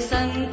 سنگ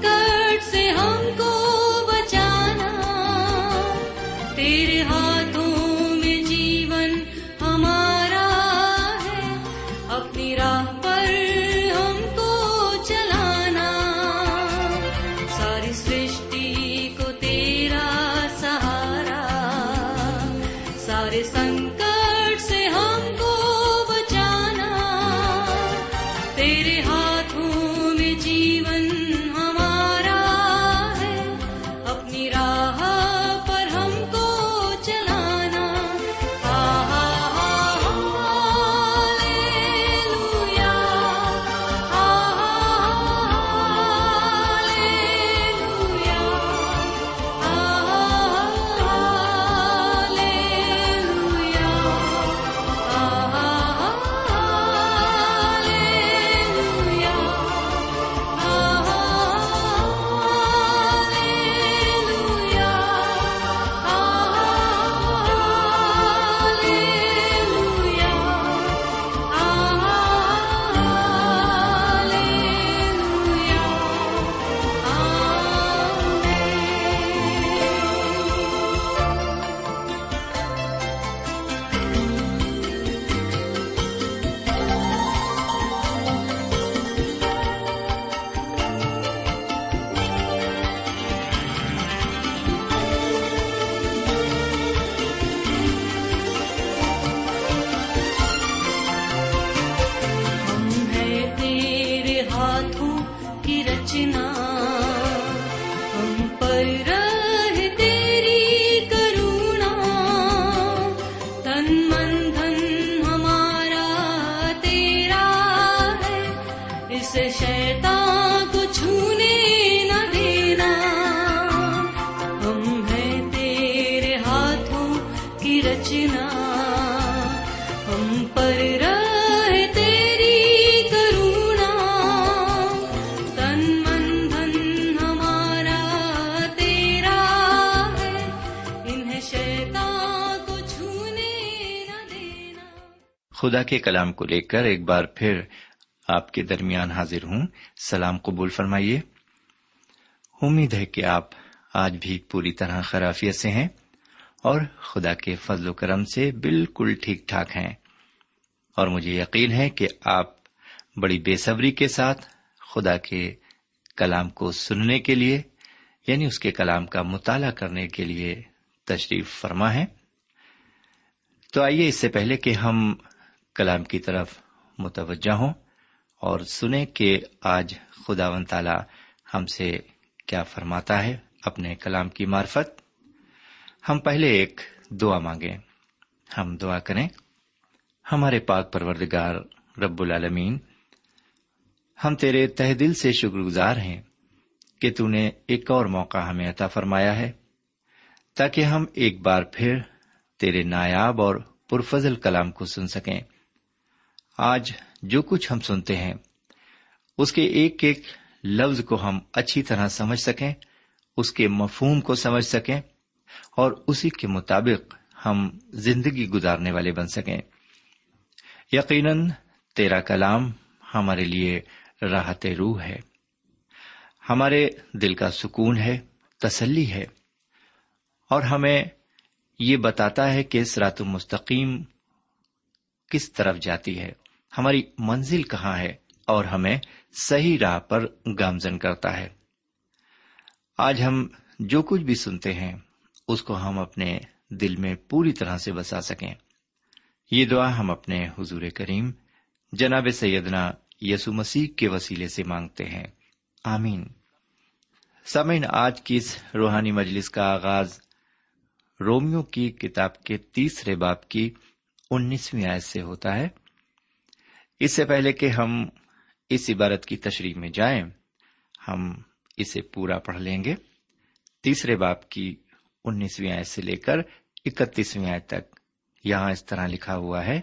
خدا کے کلام کو لے کر ایک بار پھر آپ کے درمیان حاضر ہوں۔ سلام قبول فرمائیے۔ امید ہے کہ آپ آج بھی پوری طرح خرافیت سے ہیں اور خدا کے فضل و کرم سے بالکل ٹھیک ٹھاک ہیں۔ اور مجھے یقین ہے کہ آپ بڑی بے صبری کے ساتھ خدا کے کلام کو سننے کے لیے یعنی اس کے کلام کا مطالعہ کرنے کے لیے تشریف فرما ہے تو آئیے اس سے پہلے کہ ہم کلام کی طرف متوجہ ہوں اور سنیں کہ آج خدا و تعالی ہم سے کیا فرماتا ہے اپنے کلام کی مارفت ہم پہلے ایک دعا مانگیں۔ ہم دعا کریں۔ ہمارے پاک پروردگار رب العالمین، ہم تیرے تہ دل سے شکر گزار ہیں کہ تو نے ایک اور موقع ہمیں عطا فرمایا ہے، تاکہ ہم ایک بار پھر تیرے نایاب اور پرفضل کلام کو سن سکیں۔ آج جو کچھ ہم سنتے ہیں، اس کے ایک ایک لفظ کو ہم اچھی طرح سمجھ سکیں، اس کے مفہوم کو سمجھ سکیں، اور اسی کے مطابق ہم زندگی گزارنے والے بن سکیں۔ یقیناً تیرا کلام ہمارے لیے راحت روح ہے۔ ہمارے دل کا سکون ہے، تسلی ہے، اور ہمیں یہ بتاتا ہے کہ سرات مستقیم کس طرف جاتی ہے۔ ہماری منزل کہاں ہے اور ہمیں صحیح راہ پر گامزن کرتا ہے۔ آج ہم جو کچھ بھی سنتے ہیں، اس کو ہم اپنے دل میں پوری طرح سے بسا سکیں۔ یہ دعا ہم اپنے حضور کریم، جناب سیدنا یسو مسیح کے وسیلے سے مانگتے ہیں۔ آمین۔ سمین آج کی اس روحانی مجلس کا آغاز رومیو کی کتاب کے تیسرے باپ کی انیسویں آیت سے ہوتا ہے۔ اس سے پہلے کہ ہم اس عبارت کی تشریح میں جائیں، ہم اسے پورا پڑھ لیں گے۔ تیسرے باپ کی انیسویں آیت سے لے کر اکتیسویں آیت تک یہاں اس طرح لکھا ہوا ہے۔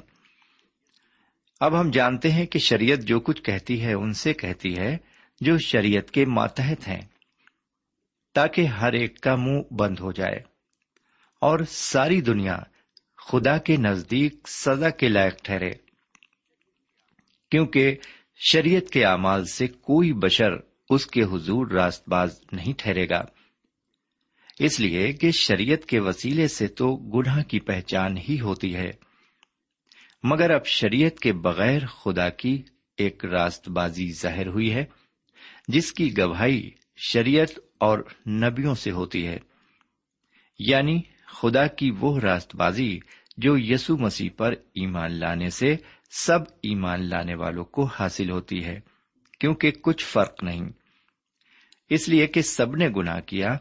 اب ہم جانتے ہیں کہ شریعت جو کچھ کہتی ہے، ان سے کہتی ہے جو شریعت کے ماتحت ہیں، تاکہ ہر ایک کا منہ بند ہو جائے۔ اور ساری دنیا خدا کے نزدیک سزا کے لائق ٹھہرے۔ کیونکہ شریعت کے اعمال سے کوئی بشر اس کے حضور راست باز نہیں ٹھہرے گا۔ اس لیے کہ شریعت کے وسیلے سے تو گناہ کی پہچان ہی ہوتی ہے۔ مگر اب شریعت کے بغیر خدا کی ایک راست بازی ظاہر ہوئی ہے، جس کی گواہی شریعت اور نبیوں سے ہوتی ہے۔ یعنی خدا کی وہ راست بازی جو یسو مسیح پر ایمان لانے سے سب ایمان لانے والوں کو حاصل ہوتی ہے، کیونکہ کچھ فرق نہیں۔ اس لیے کہ سب نے گنا کیا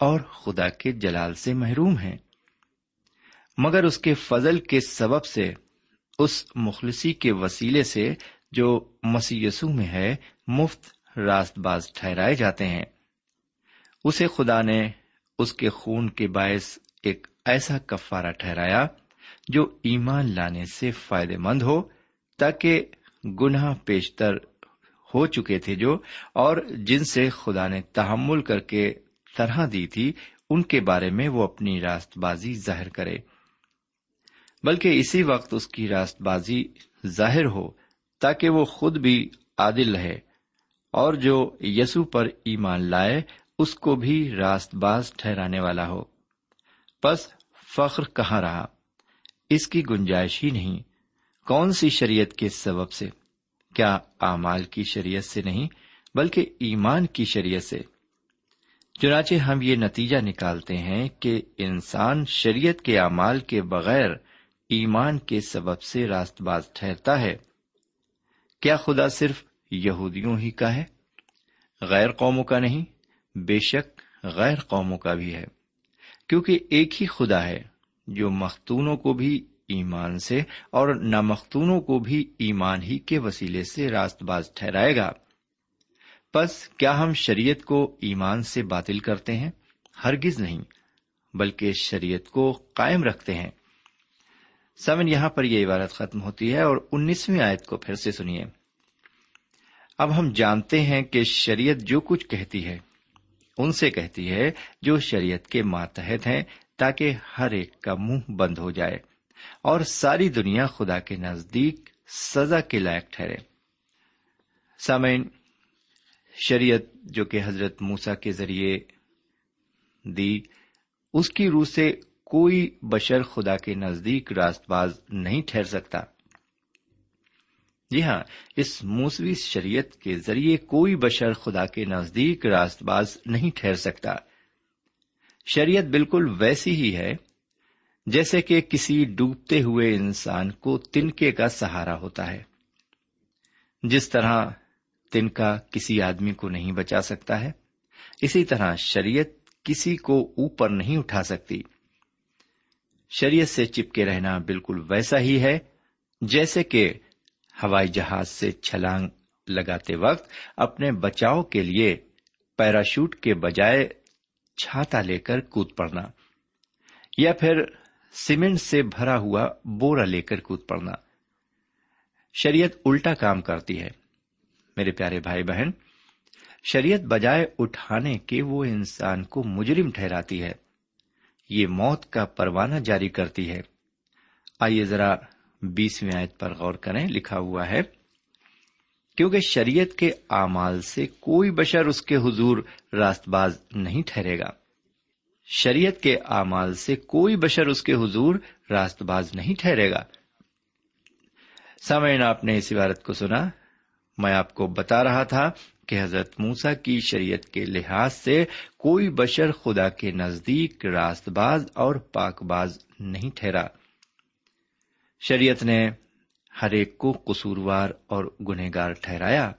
اور خدا کے جلال سے محروم ہے مگر اس کے فضل کے سبب سے، اس مخلصی کے وسیلے سے جو مسیسو میں ہے، مفت راست باز ٹھہرائے جاتے ہیں۔ اسے خدا نے اس کے خون کے باعث ایک ایسا کفارہ ٹھہرایا جو ایمان لانے سے فائدے مند ہو، تاکہ گناہ پیشتر ہو چکے تھے جو، اور جن سے خدا نے تحمل کر کے طرح دی تھی، ان کے بارے میں وہ اپنی راست بازی ظاہر کرے۔ بلکہ اسی وقت اس کی راست بازی ظاہر ہو، تاکہ وہ خود بھی عادل رہے، اور جو یسو پر ایمان لائے، اس کو بھی راست باز ٹھہرانے والا ہو۔ بس فخر کہاں رہا؟ اس کی گنجائش ہی نہیں۔ کون سی شریعت کے سبب سے؟ کیا اعمال کی شریعت سے نہیں، بلکہ ایمان کی شریعت سے۔ چنانچہ ہم یہ نتیجہ نکالتے ہیں کہ انسان شریعت کے اعمال کے بغیر ایمان کے سبب سے راست باز ٹھہرتا ہے۔ کیا خدا صرف یہودیوں ہی کا ہے؟ غیر قوموں کا نہیں، بے شک غیر قوموں کا بھی ہے۔ کیونکہ ایک ہی خدا ہے۔ جو مختونوں کو بھی ایمان سے اور نامختونوں کو بھی ایمان ہی کے وسیلے سے راست باز ٹھہرائے گا۔ بس کیا ہم شریعت کو ایمان سے باطل کرتے ہیں؟ ہرگز نہیں، بلکہ شریعت کو قائم رکھتے ہیں۔ سمن، یہاں پر یہ عبارت ختم ہوتی ہے اور انیسویں آیت کو پھر سے سنیے۔ اب ہم جانتے ہیں کہ شریعت جو کچھ کہتی ہے، ان سے کہتی ہے جو شریعت کے ماتحت ہیں تاکہ ہر ایک کا منہ بند ہو جائے اور ساری دنیا خدا کے نزدیک سزا کے لائق ٹھہرے۔ سامعین، شریعت جو کہ حضرت موسا کے ذریعے دی، اس کی روح سے کوئی بشر خدا کے نزدیک راست باز نہیں ٹھہر سکتا۔ جی ہاں اس موسوی شریعت کے ذریعے کوئی بشر خدا کے نزدیک راست باز نہیں ٹھہر سکتا۔ شریعت بالکل ویسی ہی ہے جیسے کہ کسی ڈوبتے ہوئے انسان کو تنکے کا سہارا ہوتا ہے۔ جس طرح تنکا کسی آدمی کو نہیں بچا سکتا ہے، اسی طرح شریعت کسی کو اوپر نہیں اٹھا سکتی۔ شریعت سے چپکے رہنا بالکل ویسا ہی ہے جیسے کہ ہوائی جہاز سے چھلانگ لگاتے وقت اپنے بچاؤ کے لیے پیراشوٹ کے بجائے چھاتا لے کر کود پڑنا، یا پھر سیمنٹ سے بھرا ہوا بورا لے کر کود پڑنا۔ شریعت الٹا کام کرتی ہے۔ میرے پیارے بھائی بہن، شریعت بجائے اٹھانے کے وہ انسان کو مجرم ٹھہراتی ہے۔ یہ موت کا پروانہ جاری کرتی ہے۔ آئیے ذرا بیسویں آیت پر غور کریں، لکھا ہوا ہے کیونکہ شریعت کے اعمال سے کوئی بشر اس کے حضور راست باز نہیں ٹھہرے گا۔ شریعت کے اعمال سے کوئی بشر اس کے حضور راست باز نہیں ٹھہرے گا۔ سامعین، آپ نے اس عبارت کو سنا۔ میں آپ کو بتا رہا تھا کہ حضرت موسا کی شریعت کے لحاظ سے کوئی بشر خدا کے نزدیک راست باز اور پاک باز نہیں ٹھہرا۔ شریعت نے ہر ایک کو قصوروار اور گنہگار ٹھہرایا۔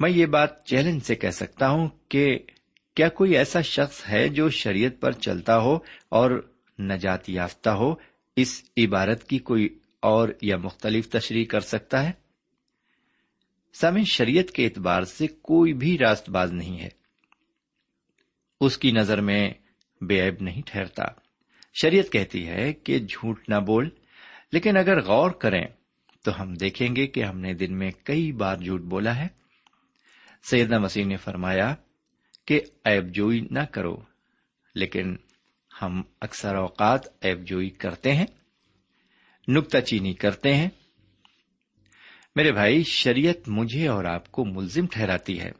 میں یہ بات چیلنج سے کہہ سکتا ہوں کہ کیا کوئی ایسا شخص ہے جو شریعت پر چلتا ہو اور نجات یافتہ ہو؟ اس عبارت کی کوئی اور یا مختلف تشریح کر سکتا ہے؟ سامع شریعت کے اعتبار سے کوئی بھی راست باز نہیں ہے۔ اس کی نظر میں بے عیب نہیں ٹھہرتا۔ شریعت کہتی ہے کہ جھوٹ نہ بول لیکن اگر غور کریں تو ہم دیکھیں گے کہ ہم نے دن میں کئی بار جھوٹ بولا ہے۔ سیدنا مسیح نے فرمایا کہ ایب جوئی نہ کرو، لیکن ہم اکثر اوقات ایب جوئی کرتے ہیں نکتا چینی کرتے ہیں۔ میرے بھائی، شریعت مجھے اور آپ کو ملزم ٹھہراتی ہے۔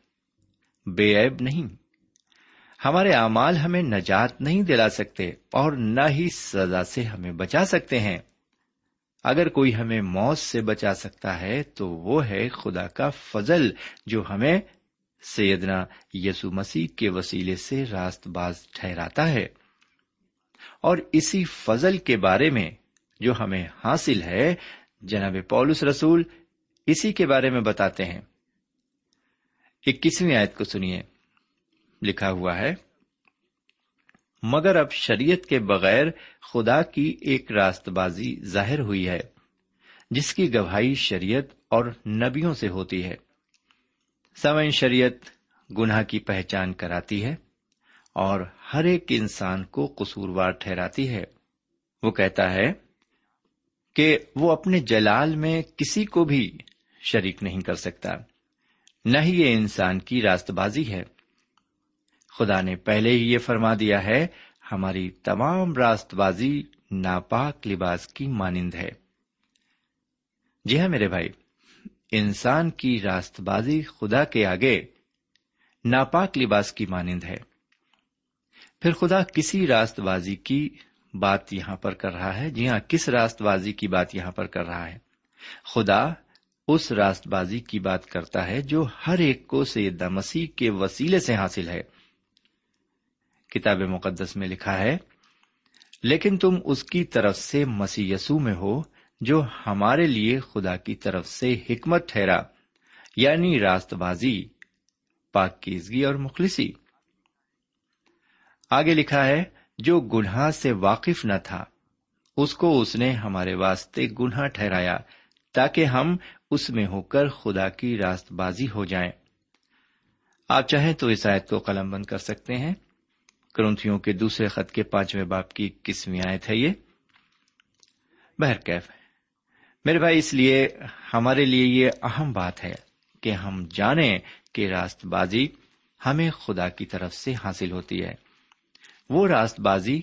بے عیب نہیں۔ ہمارے اعمال ہمیں نجات نہیں دلا سکتے اور نہ ہی سزا سے ہمیں بچا سکتے ہیں۔ اگر کوئی ہمیں موت سے بچا سکتا ہے، تو وہ ہے خدا کا فضل، جو ہمیں سیدنا یسو مسیح کے وسیلے سے راست باز ٹھہراتا ہے۔ اور اسی فضل کے بارے میں جو ہمیں حاصل ہے، جناب پولس رسول اسی کے بارے میں بتاتے ہیں۔ اکیسویں آیت کو سنیے۔ لکھا ہوا ہے مگر اب شریعت کے بغیر خدا کی ایک راست بازی ظاہر ہوئی ہے، جس کی گواہی شریعت اور نبیوں سے ہوتی ہے۔ سمن شریعت گناہ کی پہچان کراتی ہے اور ہر ایک انسان کو قصوروار ٹھہراتی ہے۔ وہ کہتا ہے کہ وہ اپنے جلال میں کسی کو بھی شریک نہیں کر سکتا۔ نہ ہی یہ انسان کی راست بازی ہے۔ خدا نے پہلے ہی یہ فرما دیا ہے، ہماری تمام راست بازی ناپاک لباس کی مانند ہے۔ جی ہاں میرے بھائی، انسان کی راست بازی خدا کے آگے ناپاک لباس کی مانند ہے۔ پھر خدا کسی راست بازی کی بات یہاں پر کر رہا ہے؟ جی ہاں کس راست بازی کی بات یہاں پر کر رہا ہے؟ خدا اس راست بازی کی بات کرتا ہے جو ہر ایک کو سیدہ مسیح کے وسیلے سے حاصل ہے۔ کتاب مقدس میں لکھا ہے، لیکن تم اس کی طرف سے مسی یسو میں ہو، جو ہمارے لیے خدا کی طرف سے حکمت ٹھہرا یعنی راست بازی پاکیزگی اور مخلصی۔ آگے لکھا ہے، جو گناہ سے واقف نہ تھا، اس کو اس نے ہمارے واسطے گناہ ٹھہرایا، تاکہ ہم اس میں ہو کر خدا کی راست بازی ہو جائیں۔ آپ چاہیں تو اس آیت کو قلم بند کر سکتے ہیں۔ کرنتھیوں کے دوسرے خط کے پانچویں باپ کی کسویں آیت ہے یہ۔ بہرکیف میرے بھائی، اس لیے ہمارے لیے یہ اہم بات ہے کہ ہم جانیں کہ راست بازی ہمیں خدا کی طرف سے حاصل ہوتی ہے۔ وہ راست بازی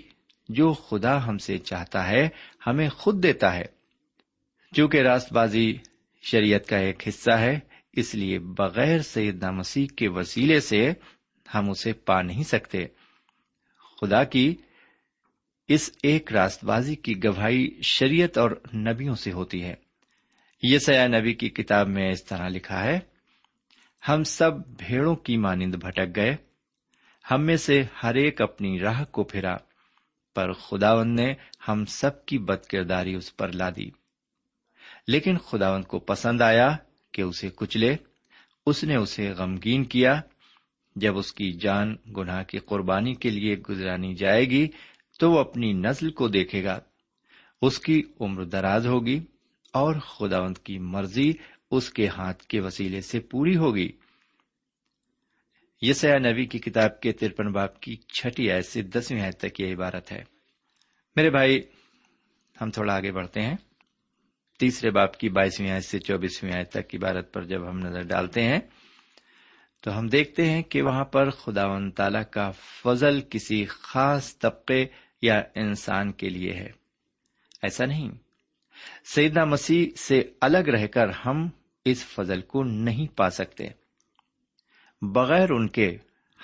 جو خدا ہم سے چاہتا ہے، ہمیں خود دیتا ہے۔ چونکہ راست بازی شریعت کا ایک حصہ ہے، اس لیے بغیر سیدنا مسیح کے وسیلے سے ہم اسے پا نہیں سکتے۔ خدا کی اس ایک راست بازی کی گواہی شریعت اور نبیوں سے ہوتی ہے۔ یہ سیا نبی کی کتاب میں اس طرح لکھا ہے، ہم سب بھیڑوں کی مانند بھٹک گئے، ہم میں سے ہر ایک اپنی راہ کو پھرا، پر خداون نے ہم سب کی بد کرداری اس پر لا دی۔ لیکن خداون کو پسند آیا کہ اسے کچلے، اس نے اسے غمگین کیا جب اس کی جان گناہ کی قربانی کے لیے گزرانی جائے گی، تو وہ اپنی نسل کو دیکھے گا۔ اس کی عمر دراز ہوگی اور خداوند کی مرضی اس کے ہاتھ کے وسیلے سے پوری ہوگی۔ یہ سیا نبی کی کتاب کے ترپن باپ کی چھٹی آیت سے دسویں آیت تک یہ عبارت ہے۔ میرے بھائی، ہم تھوڑا آگے بڑھتے ہیں۔ تیسرے باپ کی بائیسویں آیت سے چوبیسویں آیت تک کی عبارت پر جب ہم نظر ڈالتے ہیں تو ہم دیکھتے ہیں کہ وہاں پر خدا و تعالی کا فضل کسی خاص طبقے یا انسان کے لیے ہے۔ ایسا نہیں۔ سیدنا مسیح سے الگ رہ کر ہم اس فضل کو نہیں پا سکتے۔ بغیر ان کے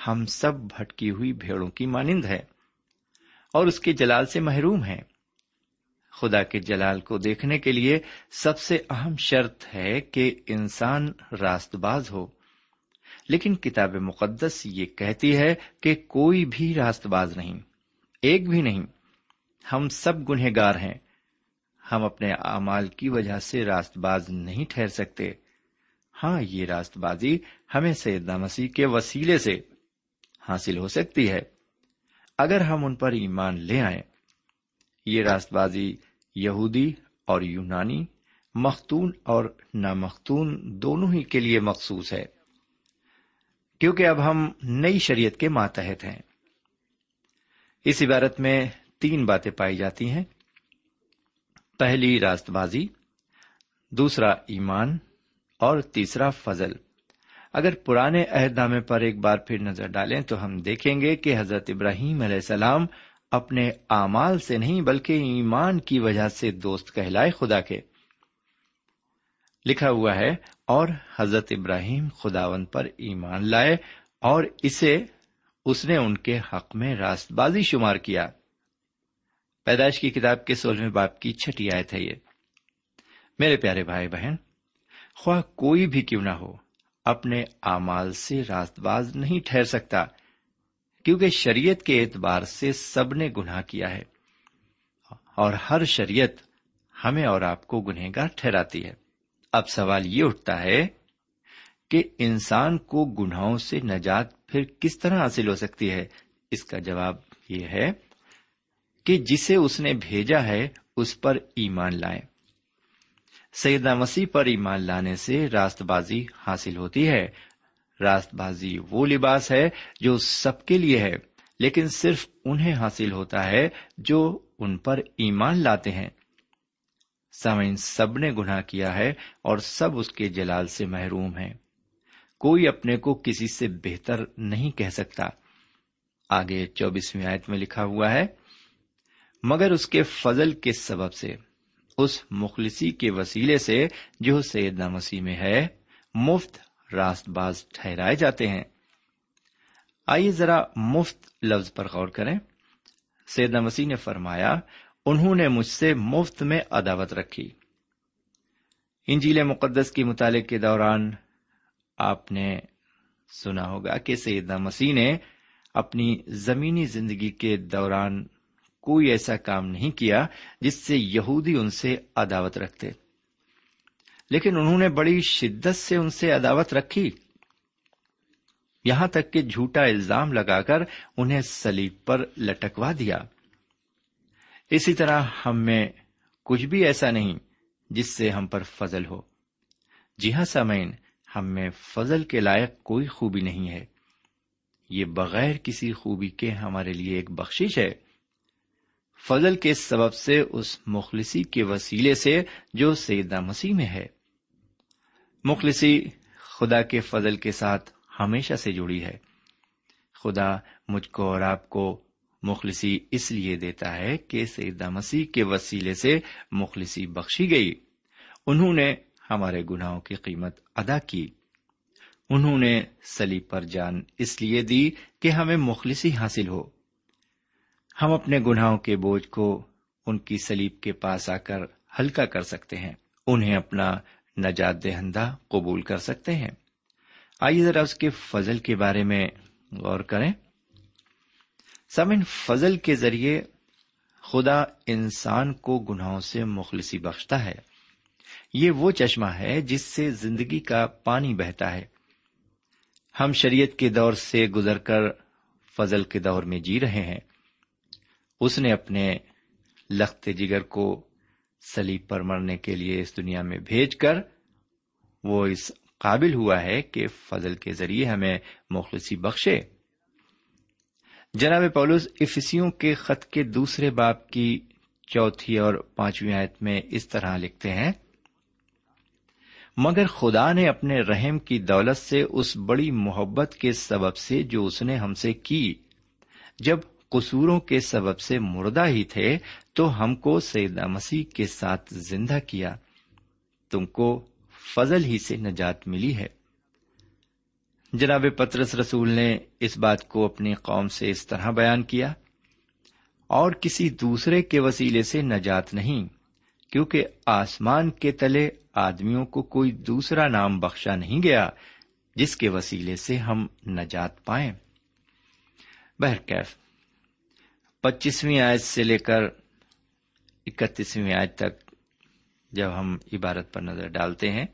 ہم سب بھٹکی ہوئی بھیڑوں کی مانند ہے اور اس کے جلال سے محروم ہیں۔ خدا کے جلال کو دیکھنے کے لیے سب سے اہم شرط ہے کہ انسان راست باز ہو۔ لیکن کتاب مقدس یہ کہتی ہے کہ کوئی بھی راست باز نہیں، ایک بھی نہیں، ہم سب گنہ گار ہیں۔ ہم اپنے اعمال کی وجہ سے راست باز نہیں ٹھہر سکتے۔ ہاں یہ راست بازی ہمیں سیدنا مسیح کے وسیلے سے حاصل ہو سکتی ہے۔ اگر ہم ان پر ایمان لے آئیں، یہ راست بازی یہودی اور یونانی، مختون اور نامختون دونوں ہی کے لیے مخصوص ہے۔ کیونکہ اب ہم نئی شریعت کے ماتحت ہیں۔ اس عبارت میں تین باتیں پائی جاتی ہیں۔ پہلی راست بازی دوسرا ایمان، اور تیسرا فضل۔ اگر پرانے عہد نامے پر ایک بار پھر نظر ڈالیں تو ہم دیکھیں گے کہ حضرت ابراہیم علیہ السلام اپنے اعمال سے نہیں بلکہ ایمان کی وجہ سے دوست کہلائے خدا کے۔ لکھا ہوا ہے، اور حضرت ابراہیم خداون پر ایمان لائے، اور اسے، اس نے ان کے حق میں راست بازی شمار کیا۔ پیدائش کی کتاب کے سولہویں باپ کی چھٹی آئے تھے یہ۔ میرے پیارے بھائی بہن، خواہ کوئی بھی کیوں نہ ہو، اپنے اعمال سے راست باز نہیں ٹھہر سکتا، کیونکہ شریعت کے اعتبار سے سب نے گناہ کیا ہے، اور ہر شریعت ہمیں اور آپ کو گنہگار ٹھہراتی ہے۔ اب سوال یہ اٹھتا ہے کہ انسان کو گناہوں سے نجات پھر کس طرح حاصل ہو سکتی ہے؟ اس کا جواب یہ ہے کہ جسے اس نے بھیجا ہے، اس پر ایمان لائیں۔ سیدہ مسیح پر ایمان لانے سے راست بازی حاصل ہوتی ہے۔ راست بازی وہ لباس ہے جو سب کے لیے ہے، لیکن صرف انہیں حاصل ہوتا ہے جو ان پر ایمان لاتے ہیں۔ سامعین، سب نے گناہ کیا ہے اور سب اس کے جلال سے محروم ہیں۔ کوئی اپنے کو کسی سے بہتر نہیں کہہ سکتا۔ آگے چوبیسویں آیت میں لکھا ہوا ہے، مگر اس کے فضل کے سبب سے، اس مخلصی کے وسیلے سے جو سیدنا مسیح میں ہے، مفت راست باز ٹھہرائے جاتے ہیں۔ آئیے ذرا مفت لفظ پر غور کریں۔ سیدنا مسیح نے فرمایا انہوں نے مجھ سے مفت میں عداوت رکھی۔ انجیل مقدس کے مطالعے کے دوران آپ نے سنا ہوگا کہ سیدنا مسیح نے اپنی زمینی زندگی کے دوران کوئی ایسا کام نہیں کیا جس سے یہودی ان سے عداوت رکھتے۔ لیکن انہوں نے بڑی شدت سے ان سے عداوت رکھی۔ یہاں تک کہ جھوٹا الزام لگا کر انہیں سلیب پر لٹکوا دیا۔ اسی طرح ہم میں کچھ بھی ایسا نہیں جس سے ہم پر فضل ہو۔ جی ہاں سامعین، ہم میں فضل کے لائق کوئی خوبی نہیں ہے۔ یہ بغیر کسی خوبی کے ہمارے لیے ایک بخشش ہے۔ فضل کے سبب سے اس مخلصی کے وسیلے سے جو سیدہ مسیح میں ہے۔ مخلصی خدا کے فضل کے ساتھ ہمیشہ سے جڑی ہے۔ خدا مجھ کو اور آپ کو مخلصی اس لیے دیتا ہے کہ سیدہ مسیح کے وسیلے سے مخلصی بخشی گئی۔ انہوں نے ہمارے گناہوں کی قیمت ادا کی۔ انہوں نے سلی پر جان اس لیے دی کہ ہمیں مخلصی حاصل ہو۔ ہم اپنے گناہوں کے بوجھ کو ان کی سلیب کے پاس آ کر ہلکا کر سکتے ہیں۔ انہیں اپنا نجات دہندہ قبول کر سکتے ہیں۔ آئیے ذرا اس کے فضل کے بارے میں غور کریں۔ سمن فضل کے ذریعے خدا انسان کو گناہوں سے مخلصی بخشتا ہے۔ یہ وہ چشمہ ہے جس سے زندگی کا پانی بہتا ہے۔ ہم شریعت کے دور سے گزر کر فضل کے دور میں جی رہے ہیں۔ اس نے اپنے لخت جگر کو سلیب پر مرنے کے لیے اس دنیا میں بھیج کر وہ اس قابل ہوا ہے کہ فضل کے ذریعے ہمیں مخلصی بخشے۔ جناب پولس، افسیوں کے خط کے دوسرے باپ کی چوتھی اور پانچویں آیت میں اس طرح لکھتے ہیں، مگر خدا نے اپنے رحم کی دولت سے اس بڑی محبت کے سبب سے جو اس نے ہم سے کی، جب قصوروں کے سبب سے مردہ ہی تھے تو ہم کو سیدہ مسیح کے ساتھ زندہ کیا، تم کو فضل ہی سے نجات ملی ہے۔ جناب پترس رسول نے اس بات کو اپنی قوم سے اس طرح بیان کیا، اور کسی دوسرے کے وسیلے سے نجات نہیں، کیونکہ آسمان کے تلے آدمیوں کو کوئی دوسرا نام بخشا نہیں گیا، جس کے وسیلے سے ہم نجات پائیں۔ بہرکیف، پچیسویں آیت سے لے کر اکتیسویں آیت تک جب ہم عبارت پر نظر ڈالتے ہیں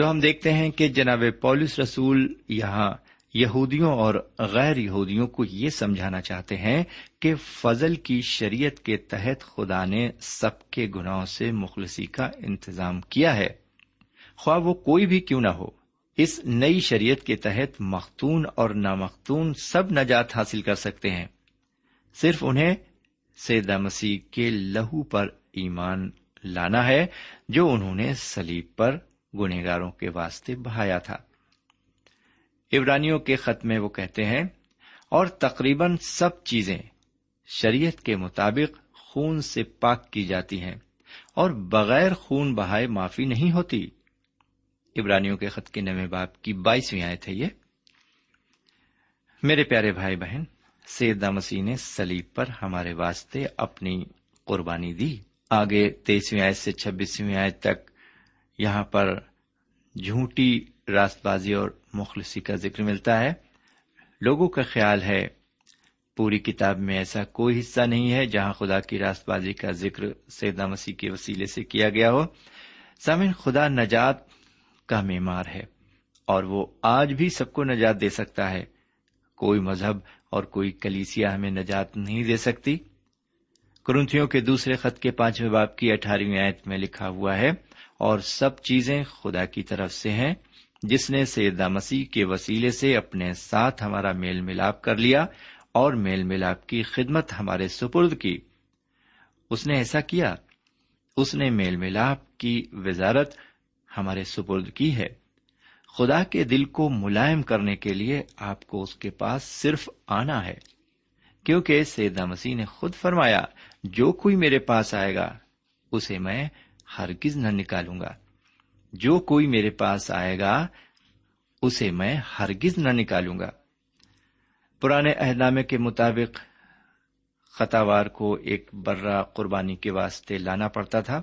تو ہم دیکھتے ہیں کہ جناب پولس رسول یہاں یہودیوں اور غیر یہودیوں کو یہ سمجھانا چاہتے ہیں کہ فضل کی شریعت کے تحت خدا نے سب کے گناہوں سے مخلصی کا انتظام کیا ہے۔ خواہ وہ کوئی بھی کیوں نہ ہو، اس نئی شریعت کے تحت مختون اور نامختون سب نجات حاصل کر سکتے ہیں۔ صرف انہیں سیدہ مسیح کے لہو پر ایمان لانا ہے جو انہوں نے سلیب پر گنہگاروں کے واسطے بہایا تھا۔ عبرانیوں کے خط میں وہ کہتے ہیں، اور تقریباً سب چیزیں شریعت کے مطابق خون سے پاک کی جاتی ہیں، اور بغیر خون بہائے معافی نہیں ہوتی۔ عبرانیوں کے خط کے نویں باپ کی بائیسویں آئے تھے یہ۔ میرے پیارے بھائی بہن سیدہ مسیح نے سلیب پر ہمارے واسطے اپنی قربانی دی۔ آگے تیسویں آئے سے چھبیسویں آئے تک یہاں پر جھوٹی راست بازی اور مخلصی کا ذکر ملتا ہے۔ لوگوں کا خیال ہے، پوری کتاب میں ایسا کوئی حصہ نہیں ہے جہاں خدا کی راست بازی کا ذکر سیدہ مسیح کے وسیلے سے کیا گیا ہو۔ سامن خدا نجات کا معمار ہے اور وہ آج بھی سب کو نجات دے سکتا ہے۔ کوئی مذہب اور کوئی کلیسیا ہمیں نجات نہیں دے سکتی۔ کرنتھیوں کے دوسرے خط کے پانچویں باپ کی اٹھارہویں آیت میں لکھا ہوا ہے اور سب چیزیں خدا کی طرف سے ہیں، جس نے سیدہ مسیح کے وسیلے سے اپنے ساتھ ہمارا میل ملاپ کر لیا اور میل ملاپ کی خدمت ہمارے سپرد کی۔ اس نے ایسا کیا، اس نے میل ملاپ کی وزارت ہمارے سپرد کی ہے۔ خدا کے دل کو ملائم کرنے کے لیے آپ کو اس کے پاس صرف آنا ہے، کیونکہ سیدہ مسیح نے خود فرمایا، جو کوئی میرے پاس آئے گا، اسے میں ہرگز نہ نکالوں گا۔ جو کوئی میرے پاس آئے گا، اسے میں ہرگز نہ نکالوں گا۔ پرانے عہدنامے کے مطابق خطاوار کو ایک برا قربانی کے واسطے لانا پڑتا تھا،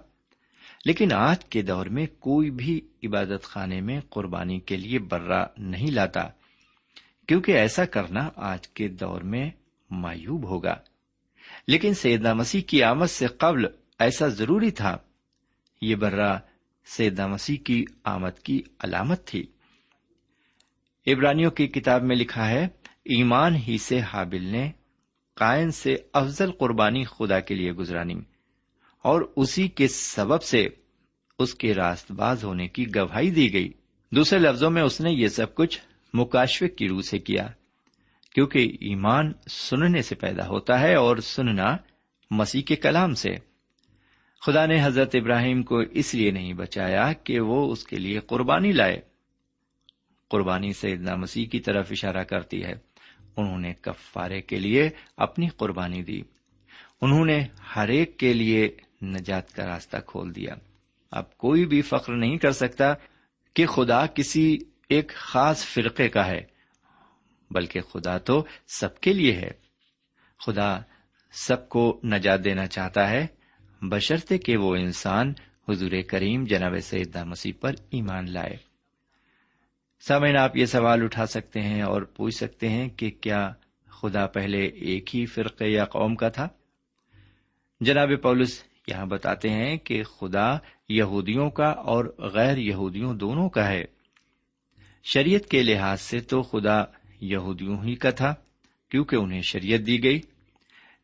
لیکن آج کے دور میں کوئی بھی عبادت خانے میں قربانی کے لیے برا نہیں لاتا، کیونکہ ایسا کرنا آج کے دور میں مایوب ہوگا۔ لیکن سیدنا مسیح کی آمد سے قبل ایسا ضروری تھا۔ یہ برا سیدہ مسیح کی آمد کی علامت تھی۔ عبرانیوں کی کتاب میں لکھا ہے، ایمان ہی سے حابل نے قائن سے افضل قربانی خدا کے لیے گزرانی اور اسی کے سبب سے اس کے راست باز ہونے کی گواہی دی گئی۔ دوسرے لفظوں میں اس نے یہ سب کچھ مکاشوک کی روح سے کیا، کیونکہ ایمان سننے سے پیدا ہوتا ہے اور سننا مسیح کے کلام سے۔ خدا نے حضرت ابراہیم کو اس لیے نہیں بچایا کہ وہ اس کے لیے قربانی لائے۔ قربانی سے مسیح کی طرف اشارہ کرتی ہے۔ انہوں نے کفارے کے لیے اپنی قربانی دی۔ انہوں نے ہر ایک کے لیے نجات کا راستہ کھول دیا۔ اب کوئی بھی فخر نہیں کر سکتا کہ خدا کسی ایک خاص فرقے کا ہے، بلکہ خدا تو سب کے لیے ہے۔ خدا سب کو نجات دینا چاہتا ہے۔ بشرطے کہ وہ انسان حضور کریم جناب سیدہ مسیح پر ایمان لائے۔ سامعین، آپ یہ سوال اٹھا سکتے ہیں اور پوچھ سکتے ہیں کہ کیا خدا پہلے ایک ہی فرقے یا قوم کا تھا؟ جناب پولس یہاں بتاتے ہیں کہ خدا یہودیوں کا اور غیر یہودیوں دونوں کا ہے۔ شریعت کے لحاظ سے تو خدا یہودیوں ہی کا تھا، کیونکہ انہیں شریعت دی گئی۔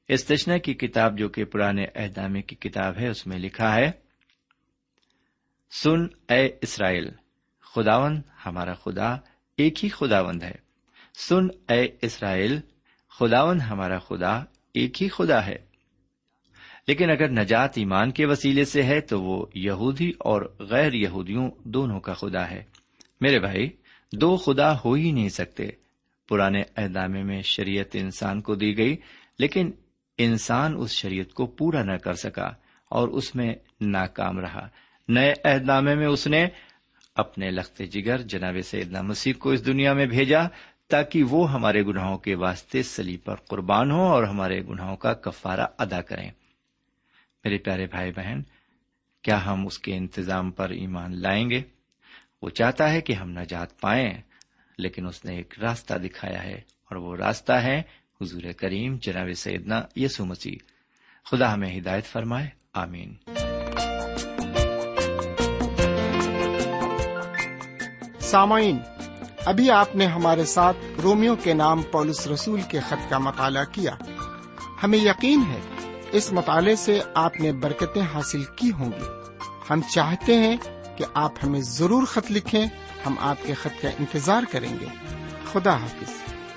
استشنا کی کتاب جو کہ پرانے اہدامے کی کتاب ہے، اس میں لکھا ہے، سن اے اسرائیل خداون ہمارا خدا، ایک ہی خداوند ہے۔ سن اے اسرائیل خداون ہمارا خدا، ایک ہی خدا ہے۔ لیکن اگر نجات ایمان کے وسیلے سے ہے، تو وہ یہودی اور غیر یہودیوں دونوں کا خدا ہے۔ میرے بھائی، دو خدا ہو ہی نہیں سکتے۔ پرانے اہدامے میں شریعت انسان کو دی گئی، لیکن انسان اس شریعت کو پورا نہ کر سکا اور اس میں ناکام رہا۔ نئے اہدامے میں اس نے اپنے لخت جگر جناب سیدنا مسیح کو اس دنیا میں بھیجا تاکہ وہ ہمارے گناہوں کے واسطے سلی پر قربان ہو اور ہمارے گناہوں کا کفارہ ادا کریں۔ میرے پیارے بھائی بہن، کیا ہم اس کے انتظام پر ایمان لائیں گے؟ وہ چاہتا ہے کہ ہم نجات پائیں، لیکن اس نے ایک راستہ دکھایا ہے اور وہ راستہ ہے حضور کریم جناب سیدنا یسو مسیح۔ خدا ہمیں ہدایت فرمائے، آمین۔ سامعین، ابھی آپ نے ہمارے ساتھ رومیو کے نام پولس رسول کے خط کا مطالعہ کیا۔ ہمیں یقین ہے، اس مطالعے سے آپ نے برکتیں حاصل کی ہوں گی۔ ہم چاہتے ہیں کہ آپ ہمیں ضرور خط لکھیں، ہم آپ کے خط کا انتظار کریں گے۔ خدا حافظ۔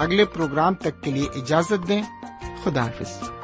اگلے پروگرام تک کے لیے اجازت دیں۔ خدا حافظ۔